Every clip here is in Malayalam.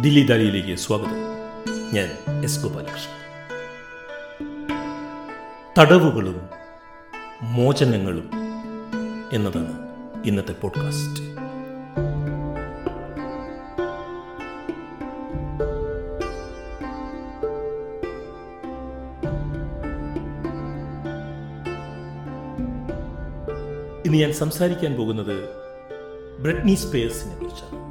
ദില്ലി ദാലിയിലേക്ക് സ്വാഗതം. ഞാൻ എസ് ഗോപാലകൃഷ്ണൻ. തടവുകളും മോചനങ്ങളും എന്നതാണ് ഇന്നത്തെ പോഡ്കാസ്റ്റ്. ഇന്ന് ഞാൻ സംസാരിക്കാൻ പോകുന്നത് ബ്രിട്നി സ്പേഴ്സിനെ കുറിച്ചാണ്.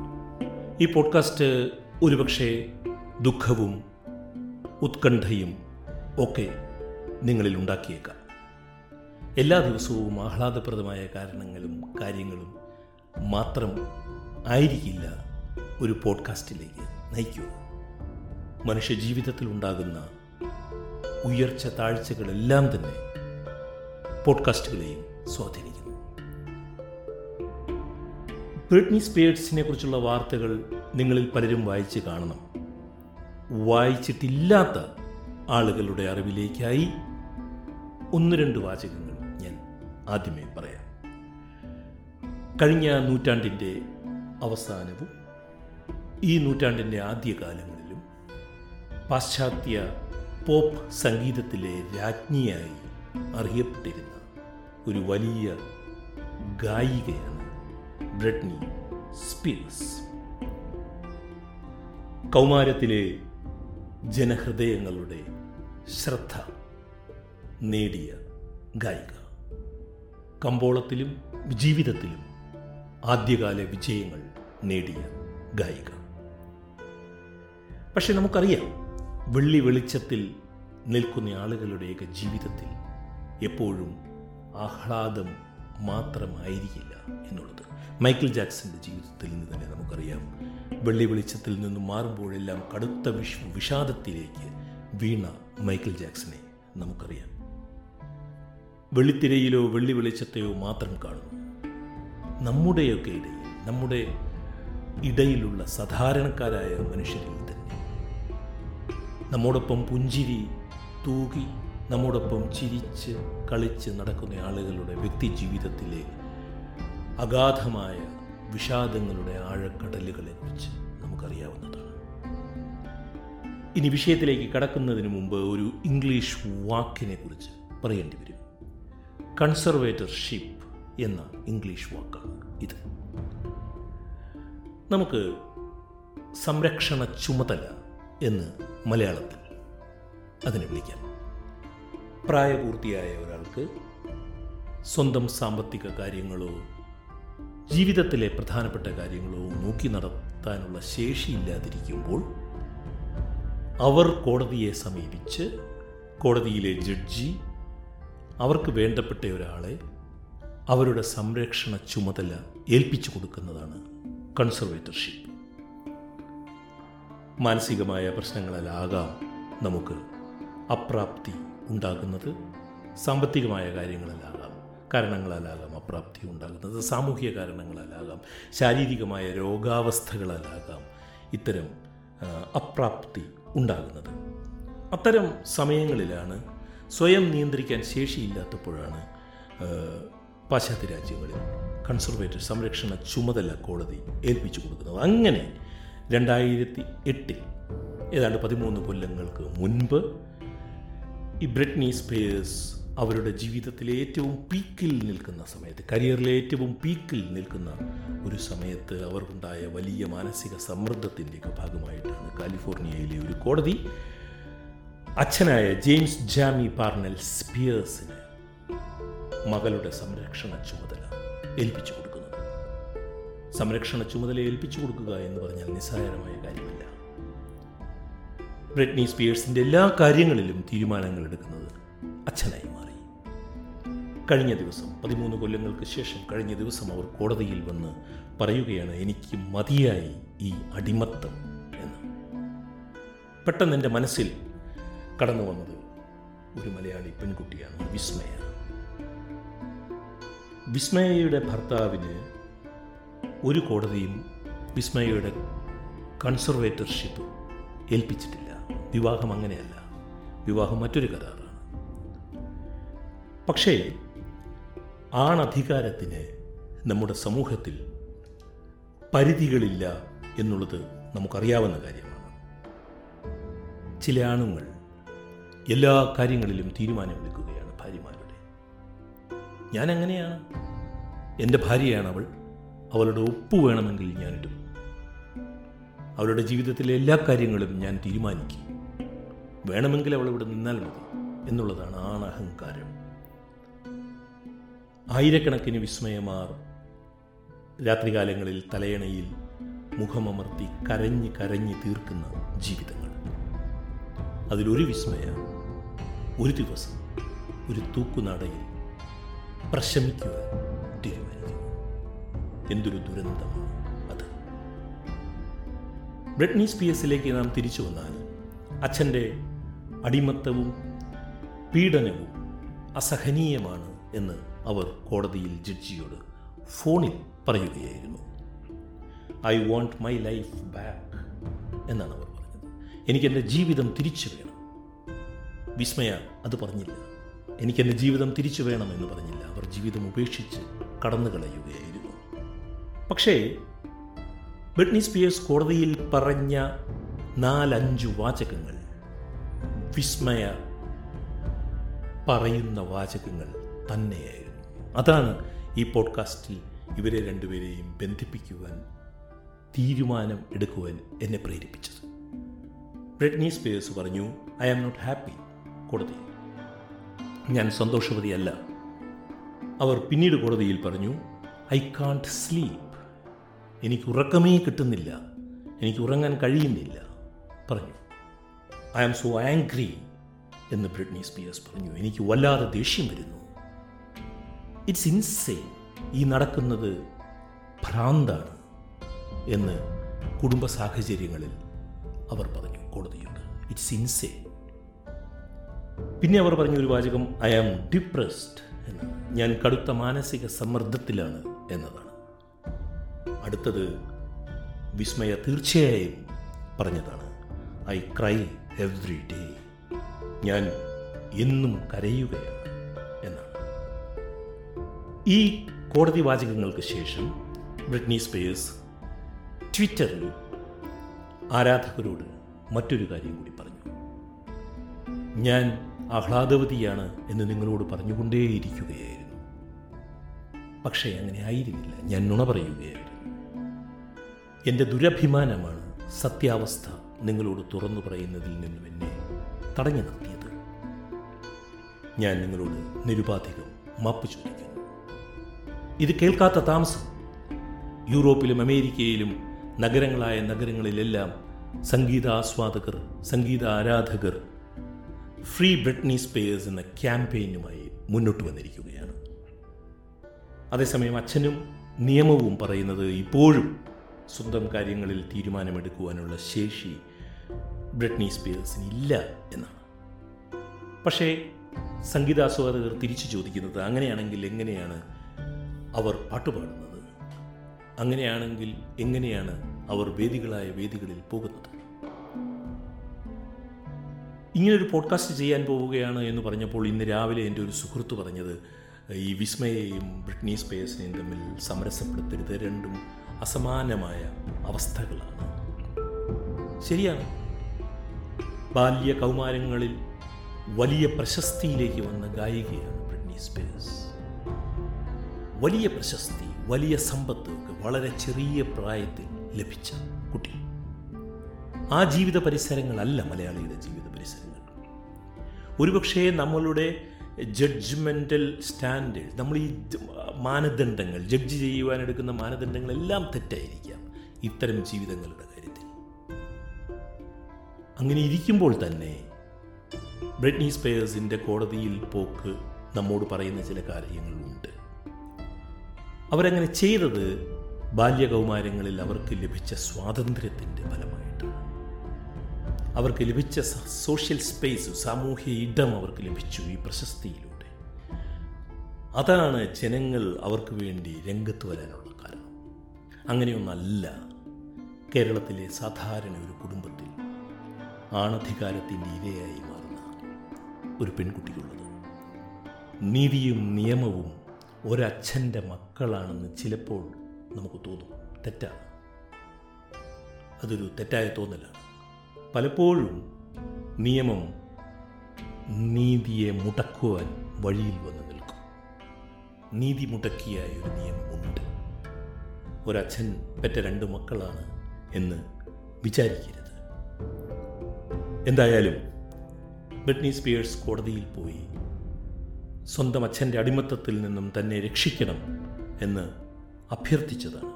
ഈ പോഡ്കാസ്റ്റ് ഒരുപക്ഷെ ദുഃഖവും ഉത്കണ്ഠയും ഒക്കെ നിങ്ങളിൽ ഉണ്ടാക്കിയേക്കാം. എല്ലാ ദിവസവും ആഹ്ലാദപ്രദമായ കാരണങ്ങളും കാര്യങ്ങളും മാത്രം ആയിരിക്കില്ല ഒരു പോഡ്കാസ്റ്റിലേക്ക് നയിക്കുക. മനുഷ്യ ജീവിതത്തിൽ ഉണ്ടാകുന്ന ഉയർച്ച താഴ്ചകളെല്ലാം തന്നെ പോഡ്കാസ്റ്റുകളെയും സ്വാധീനിക്കുന്നു. ബ്രിട്നി സ്പിയേഴ്സിനെ കുറിച്ചുള്ള വാർത്തകൾ നിങ്ങളിൽ പലരും വായിച്ച് കാണണം. വായിച്ചിട്ടില്ലാത്ത ആളുകളുടെ അറിവിലേക്കായി ഒന്ന് രണ്ട് വാചകങ്ങൾ ഞാൻ ആദ്യമേ പറയാം. കഴിഞ്ഞ നൂറ്റാണ്ടിന്റെ അവസാനവും ഈ നൂറ്റാണ്ടിന്റെ ആദ്യകാലങ്ങളിലും പാശ്ചാത്യ പോപ്പ് സംഗീതത്തിലെ രാജ്ഞിയായി അറിയപ്പെട്ടിരുന്ന ഒരു വലിയ ഗായികയാണ് ബ്രിട്നി സ്പീഴ്സ് കൗമാരത്തിലെ ജനഹൃദയങ്ങളുടെ ശ്രദ്ധ നേടിയ ഗായിക. കമ്പോളത്തിലും ജീവിതത്തിലും ആദ്യകാല വിജയങ്ങൾ നേടിയ ഗായിക. പക്ഷെ നമുക്കറിയാം വെള്ളി വെളിച്ചത്തിൽ നിൽക്കുന്ന ആളുകളുടെയൊക്കെ ജീവിതത്തിൽ എപ്പോഴും ആഹ്ലാദം മാത്രമായിരിക്കില്ല എന്നുള്ളത്. മൈക്കിൾ ജാക്സന്റെ ജീവിതത്തിൽ നിന്ന് തന്നെ നമുക്കറിയാം. വെള്ളി വെളിച്ചത്തിൽ നിന്നും മാറുമ്പോഴെല്ലാം കടുത്ത വിഷ വിഷാദത്തിലേക്ക് വീണ മൈക്കിൾ ജാക്സനെ നമുക്കറിയാം. വെള്ളിത്തിരയിലോ വെള്ളി വെളിച്ചത്തെയോ മാത്രം കാണുന്നു. നമ്മുടെയൊക്കെ ഇടയിൽ നമ്മുടെ ഇടയിലുള്ള സാധാരണക്കാരായ മനുഷ്യരിൽ തന്നെ. നമ്മോടൊപ്പം പുഞ്ചിരി തൂകി നമ്മോടൊപ്പം ചിരിച്ച് കളിച്ച് നടക്കുന്ന ആളുകളുടെ വ്യക്തി ജീവിതത്തിലെ അഗാധമായ വിഷാദങ്ങളുടെ ആഴക്കടലുകളെ കുറിച്ച് നമുക്കറിയാവുന്നതാണ്. ഇനി വിഷയത്തിലേക്ക് കടക്കുന്നതിന് മുമ്പ് ഒരു ഇംഗ്ലീഷ് വാക്കിനെ കുറിച്ച് പറയേണ്ടി വരും. കൺസർവേറ്റർഷിപ്പ് എന്ന ഇംഗ്ലീഷ് വാക്കാണ് ഇത്. നമുക്ക് സംരക്ഷണ ചുമതല എന്ന് മലയാളത്തിൽ അതിനെ വിളിക്കാം. പ്രായപൂർത്തിയായ ഒരാൾക്ക് സ്വന്തം സാമ്പത്തിക കാര്യങ്ങളോ ജീവിതത്തിലെ പ്രധാനപ്പെട്ട കാര്യങ്ങളോ നോക്കി നടത്താനുള്ള ശേഷിയില്ലാതിരിക്കുമ്പോൾ അവർ കോടതിയെ സമീപിച്ച് കോടതിയിലെ ജഡ്ജി അവർക്ക് വേണ്ടപ്പെട്ട ഒരാളെ അവരുടെ സംരക്ഷണ ചുമതല ഏൽപ്പിച്ചു കൊടുക്കുന്നതാണ് കൺസർവേറ്റർഷിപ്പ്. മാനസികമായ പ്രശ്നങ്ങളിലാകാം നമുക്ക് അപ്രാപ്തി ഉണ്ടാകുന്നത് സാമ്പത്തികമായ കാര്യങ്ങളിലാകാം കാരണങ്ങളാലാകാം അപ്രാപ്തി ഉണ്ടാകുന്നത് സാമൂഹിക കാരണങ്ങളാലാകാം ശാരീരികമായ രോഗാവസ്ഥകളാലാകാം ഇത്തരം അപ്രാപ്തി ഉണ്ടാകുന്നത്. അത്തരം സമയങ്ങളിലാണ് സ്വയം നിയന്ത്രിക്കാൻ ശേഷിയില്ലാത്തപ്പോഴാണ് പാശ്ചാത്യ രാജ്യങ്ങളിൽ കൺസർവേറ്റീവ് സംരക്ഷണ ചുമതല കോടതി ഏൽപ്പിച്ചു കൊടുക്കുന്നത്. അങ്ങനെ രണ്ടായിരത്തി എട്ടിൽ ഏതാണ്ട് പതിമൂന്ന് കൊല്ലങ്ങൾക്ക് മുൻപ് ഈ ബ്രിട്നി സ്പേഴ്സ് അവരുടെ ജീവിതത്തിലെ ഏറ്റവും പീക്കിൽ നിൽക്കുന്ന സമയത്ത് കരിയറിലെ ഏറ്റവും പീക്കിൽ നിൽക്കുന്ന ഒരു സമയത്ത് അവർക്കുണ്ടായ വലിയ മാനസിക സമ്മർദ്ദത്തിന്റെയൊക്കെ ഭാഗമായിട്ടാണ് കാലിഫോർണിയയിലെ ഒരു കോടതി അച്ഛനായ ജെയിംസ് ജാമി പാർണൽ സ്പിയേഴ്സിന് മകളുടെ സംരക്ഷണ ചുമതല ഏൽപ്പിച്ചു കൊടുക്കുന്നത്. സംരക്ഷണ ചുമതല ഏൽപ്പിച്ചു കൊടുക്കുക എന്ന് പറഞ്ഞാൽ നിസ്സാരമായ കാര്യമല്ല. ബ്രിട്നി സ്പിയേഴ്സിന്റെ എല്ലാ കാര്യങ്ങളിലും തീരുമാനങ്ങൾ എടുക്കുന്നത് അച്ഛനായി മാറി. കഴിഞ്ഞ ദിവസം പതിമൂന്ന് കൊല്ലങ്ങൾക്ക് ശേഷം കഴിഞ്ഞ ദിവസം അവർ കോടതിയിൽ വന്ന് പറയുകയാണ് എനിക്ക് മതിയായി ഈ അടിമത്തം എന്ന്. പെട്ടെന്ന് എന്റെ മനസ്സിൽ കടന്നു വന്നത് ഒരു മലയാളി പെൺകുട്ടിയാണ് വിസ്മയ. വിസ്മയയുടെ ഭർത്താവിന് ഒരു കോടതിയും വിസ്മയയുടെ കൺസർവേറ്റർഷിപ്പ് ഏൽപ്പിച്ചിട്ടില്ല. വിവാഹം അങ്ങനെയല്ല. വിവാഹം മറ്റൊരു കരാറാണ്. പക്ഷേ ആണധികാരത്തിന് നമ്മുടെ സമൂഹത്തിൽ പരിധികളില്ല എന്നുള്ളത് നമുക്കറിയാവുന്ന കാര്യമാണ്. ചില ആണുങ്ങൾ എല്ലാ കാര്യങ്ങളിലും തീരുമാനമെടുക്കുകയാണ് ഭാര്യമാരുടെ. ഞാൻ അങ്ങനെയാണ് എന്റെ ഭാര്യയാണ് അവൾ. അവളുടെ ഒപ്പ് വേണമെങ്കിൽ ഞാനിടും. അവളുടെ ജീവിതത്തിലെ എല്ലാ കാര്യങ്ങളും ഞാൻ തീരുമാനിക്കും. വേണമെങ്കിൽ അവൾ ഇവിടെ നിന്നാൽ മതി എന്നുള്ളതാണ് ആണഹങ്കാരം ആയിരക്കണക്കിന് വിസ്മയമാർ രാത്രികാലങ്ങളിൽ തലയണയിൽ മുഖമമർത്തി കരഞ്ഞ് കരഞ്ഞ് തീർക്കുന്ന ജീവിതങ്ങൾ. അതിലൊരു വിസ്മയ ഒരു ദിവസം ഒരു തൂക്കുനാടയിൽ പ്രശമിക്കുവാൻ തീരുമാനിക്കുന്നു എന്തൊരു ദുരന്തമാണ്. ബ്രിട്നി സ്പിയസിലേക്ക് നാം തിരിച്ചു വന്നാൽ അച്ഛന്റെ അടിമത്തവും പീഡനവും അസഹനീയമാണ് എന്ന് അവർ കോടതിയിൽ ജഡ്ജിയോട് ഫോണിൽ പറയുകയായിരുന്നു. I want my life back എന്നാണ് അവർ പറഞ്ഞത്. എനിക്കെന്റെ ജീവിതം തിരിച്ചു വേണം. വിസ്മയ അത് പറഞ്ഞില്ല. എനിക്കെന്റെ ജീവിതം തിരിച്ചു വേണം എന്ന് പറഞ്ഞില്ല. അവർ ജീവിതം ഉപേക്ഷിച്ച് കടന്നു കളയുകയായിരുന്നു പക്ഷേ ബ്രിട്നി സ്പിയേഴ്സ് കോടതിയിൽ പറഞ്ഞ നാലഞ്ച് വാചകങ്ങൾ. വിസ്മയ പറയുന്ന വാചകങ്ങൾ തന്നെയായിരുന്നു. അതാണ് ഈ പോഡ്കാസ്റ്റിൽ ഇവരെ രണ്ടുപേരെയും ബന്ധിപ്പിക്കുവാൻ തീരുമാനം എടുക്കുവാൻ എന്നെ പ്രേരിപ്പിച്ചത്. ബ്രിട്നി സ്പിയേഴ്സ് പറഞ്ഞു ഐ ആം നോട്ട് ഹാപ്പി കോടതി. ഞാൻ സന്തോഷവതിയല്ല. അവർ പിന്നീട് കോടതിയിൽ പറഞ്ഞു ഐ കാൺട്ട് സ്ലീപ്പ് എനിക്ക് ഉറക്കമേ കിട്ടുന്നില്ല. എനിക്ക് ഉറങ്ങാൻ കഴിയുന്നില്ല. പറഞ്ഞു ഐ ആം സോ ആംഗ്രി എന്ന് ബ്രിഡ്നി സ്പിയേഴ്സ് പറഞ്ഞു. എനിക്ക് വല്ലാതെ ദേഷ്യം വരുന്നു. ഇറ്റ്സ് ഇൻസേ ഈ നടക്കുന്നത് ഭ്രാന്താണ് എന്ന് കുടുംബ സാഹചര്യങ്ങളിൽ അവർ പറഞ്ഞു കോടതിയോട്. ഇറ്റ്സ് ഇൻസേ പിന്നെ അവർ പറഞ്ഞ ഒരു വാചകം ഐ ആം ഡിപ്രസ്ഡ് എന്ന്. ഞാൻ കടുത്ത മാനസിക സമ്മർദ്ദത്തിലാണ് എന്നതാണ്. അടുത്തത് വിസ്മയ തീർച്ചയായും പറഞ്ഞതാണ്. I cry every day. ഞാൻ എന്നും കരയുകയാണ് എന്നാണ്. ഈ കോടതി വാചകങ്ങൾക്ക് ശേഷം ബ്രിട്നി സ്പേഴ്സ് ട്വിറ്ററിൽ ആരാധകരോട് മറ്റൊരു കാര്യം കൂടി പറഞ്ഞു. ഞാൻ ആഹ്ലാദവതിയാണ് എന്ന് നിങ്ങളോട് പറഞ്ഞുകൊണ്ടേയിരിക്കുകയായിരുന്നു. പക്ഷേ അങ്ങനെ ആയിരുന്നില്ല. ഞാൻ നുണ പറയുകയായിരുന്നു. എന്റെ ദുരഭിമാനമാണ് സത്യാവസ്ഥ നിങ്ങളോട് തുറന്നു പറയുന്നതിൽ നിന്നും എന്നെ തടഞ്ഞു നിർത്തിയത്. ഞാൻ നിങ്ങളോട് നിരുപാധികം മാപ്പ് ചോദിക്കുന്നു. ഇത് കേൾക്കാത്ത താമസം. യൂറോപ്പിലും അമേരിക്കയിലും നഗരങ്ങളായ നഗരങ്ങളിലെല്ലാം സംഗീതാസ്വാദകർ സംഗീത ആരാധകർ ഫ്രീ ബ്രിട്നി സ്പേയേഴ്സ് എന്ന ക്യാമ്പയിനുമായി മുന്നോട്ട് വന്നിരിക്കുകയാണ്. അതേസമയം അച്ഛനും നിയമവും പറയുന്നത് ഇപ്പോഴും സ്വന്തം കാര്യങ്ങളിൽ തീരുമാനമെടുക്കുവാനുള്ള ശേഷി ബ്രിട്നി സ്പിയേഴ്സിന് ഇല്ല എന്നാണ്. പക്ഷേ സംഗീതാസ്വാദകർ തിരിച്ചു ചോദിക്കുന്നത് അങ്ങനെയാണെങ്കിൽ എങ്ങനെയാണ് അവർ പാട്ടുപാടുന്നത്? അങ്ങനെയാണെങ്കിൽ എങ്ങനെയാണ് അവർ വേദികളായ വേദികളിൽ പോകുന്നത്? ഇങ്ങനൊരു പോഡ്കാസ്റ്റ് ചെയ്യാൻ പോവുകയാണ് എന്ന് പറഞ്ഞപ്പോൾ ഇന്ന് രാവിലെ എന്റെ ഒരു സുഹൃത്ത് പറഞ്ഞത് ഈ വിസ്മയെയും ബ്രിട്നി സ്പേസിനെയും തമ്മിൽ സമരസപ്പെടുത്തരുത് രണ്ടും അസമാനമായ അവസ്ഥകളാണ്. ശരിയാണ്. ബാല്യ കൗമാരങ്ങളിൽ വലിയ പ്രശസ്തിയിലേക്ക് വന്ന ഗായികയാണ് ബ്രിട്നി സ്പേസ് വലിയ പ്രശസ്തി വലിയ സമ്പത്ത് വളരെ ചെറിയ പ്രായത്തിൽ ലഭിച്ച കുട്ടി. ആ ജീവിത പരിസരങ്ങളല്ല മലയാളിയുടെ ജീവിത പരിസരങ്ങൾ. ഒരുപക്ഷേ നമ്മളുടെ ജഡ്ജ്മെന്റൽ സ്റ്റാൻഡേർഡ് നമ്മൾ ഈ മാനദണ്ഡങ്ങൾ ജഡ്ജ് ചെയ്യുവാനെടുക്കുന്ന മാനദണ്ഡങ്ങളെല്ലാം തെറ്റായിരിക്കാം. ഇത്തരം ജീവിതങ്ങളുടെ കാര്യത്തിൽ. അങ്ങനെ ഇരിക്കുമ്പോൾ തന്നെ ബ്രിട്നി സ്പെയേഴ്സിന്റെ കോടതിയിൽ പോക്ക് നമ്മോട് പറയുന്ന ചില കാര്യങ്ങളുണ്ട്. അവരങ്ങനെ ചെയ്തത് ബാല്യകൗമാരങ്ങളിൽ അവർക്ക് ലഭിച്ച സ്വാതന്ത്ര്യത്തിന്റെ ഫലമായിട്ടാണ് അവർക്ക് ലഭിച്ച സോഷ്യൽ സ്പേസ് സാമൂഹ്യ ഇടം അവർക്ക് ലഭിച്ചു ഈ പ്രശസ്തിയിലൂടെ. അതാണ് ജനങ്ങൾ അവർക്ക് വേണ്ടി രംഗത്ത് വരാനുള്ള കാരണം. അങ്ങനെയൊന്നല്ല കേരളത്തിലെ സാധാരണ ഒരു കുടുംബത്തിൽ ആണധികാരത്തിന്റെ ഇരയായി മാറുന്ന ഒരു പെൺകുട്ടിക്കുള്ളത് നീതിയും നിയമവും ഒരച്ഛന്റെ മക്കളാണെന്ന് ചിലപ്പോൾ നമുക്ക് തോന്നും. തെറ്റാണ്. അതൊരു തെറ്റായ തോന്നലാണ്. പലപ്പോഴും നിയമം നീതിയെ മുടക്കുവാൻ വഴിയിൽ വന്ന് നിൽക്കും. നീതി മുടക്കിയായ ഒരു നിയമമുണ്ട് ഒരച്ഛൻ പെറ്റ രണ്ട് മക്കളാണ് എന്ന് വിചാരിക്കരുത്. എന്തായാലും ബ്രിട്നി സ്പിയേഴ്സ് കോടതിയിൽ പോയി സ്വന്തം അച്ഛന്റെ അടിമത്തത്തിൽ നിന്നും തന്നെ രക്ഷിക്കണം എന്ന് അഭ്യർത്ഥിച്ചതാണ്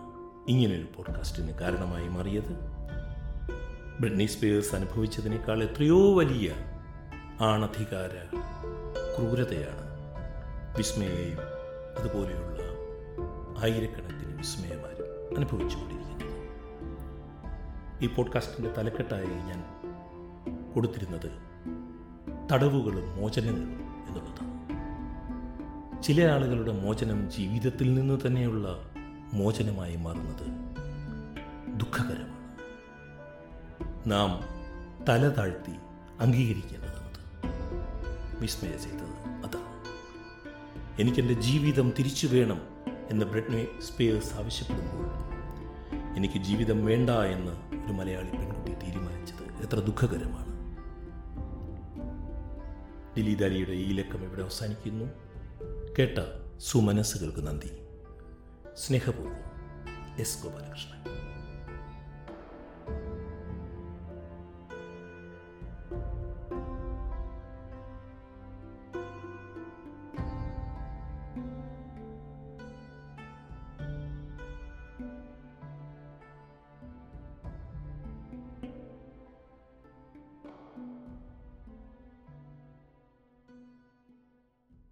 ഇങ്ങനൊരു പോഡ്കാസ്റ്റിന് കാരണമായി മാറിയത്. ബ്രിട്നി സ്പിയേഴ്സ് അനുഭവിച്ചതിനേക്കാൾ എത്രയോ വലിയ ആണധികാര ക്രൂരതയാണ് വിസ്മയെയും അതുപോലെയുള്ള ആയിരക്കണക്കിന് വിസ്മയമാരും അനുഭവിച്ചുകൊണ്ടിരിക്കുന്നത്. ഈ പോഡ്കാസ്റ്റിന്റെ തലക്കെട്ടായി ഞാൻ കൊടുത്തിരുന്നത് തടവുകളും മോചനങ്ങളും എന്നുള്ളതാണ്. ചില ആളുകളുടെ മോചനം ജീവിതത്തിൽ നിന്ന് തന്നെയുള്ള മോചനമായി മാറുന്നത് ദുഃഖകരമാണ്. നാം തല താഴ്ത്തി അംഗീകരിക്കേണ്ടതാണ് വിസ്മയ ചെയ്തത് അതാണ് എനിക്കെന്റെ ജീവിതം തിരിച്ചു വേണം എന്ന് ബ്രിട്നി സ്പേഴ്സ് ആവശ്യപ്പെടുമ്പോൾ എനിക്ക് ജീവിതം വേണ്ട എന്ന് ഒരു മലയാളി പെൺകുട്ടി തീരുമാനിച്ചത് എത്ര ദുഃഖകരമാണ്. ദിലീദാലിയുടെ ഈ ലക്കം ഇവിടെ അവസാനിക്കുന്നു. കേട്ട സുമനസ്സുകൾക്ക് നന്ദി. സ്നേഹപൂർവം എസ് ഗോപാലകൃഷ്ണൻ.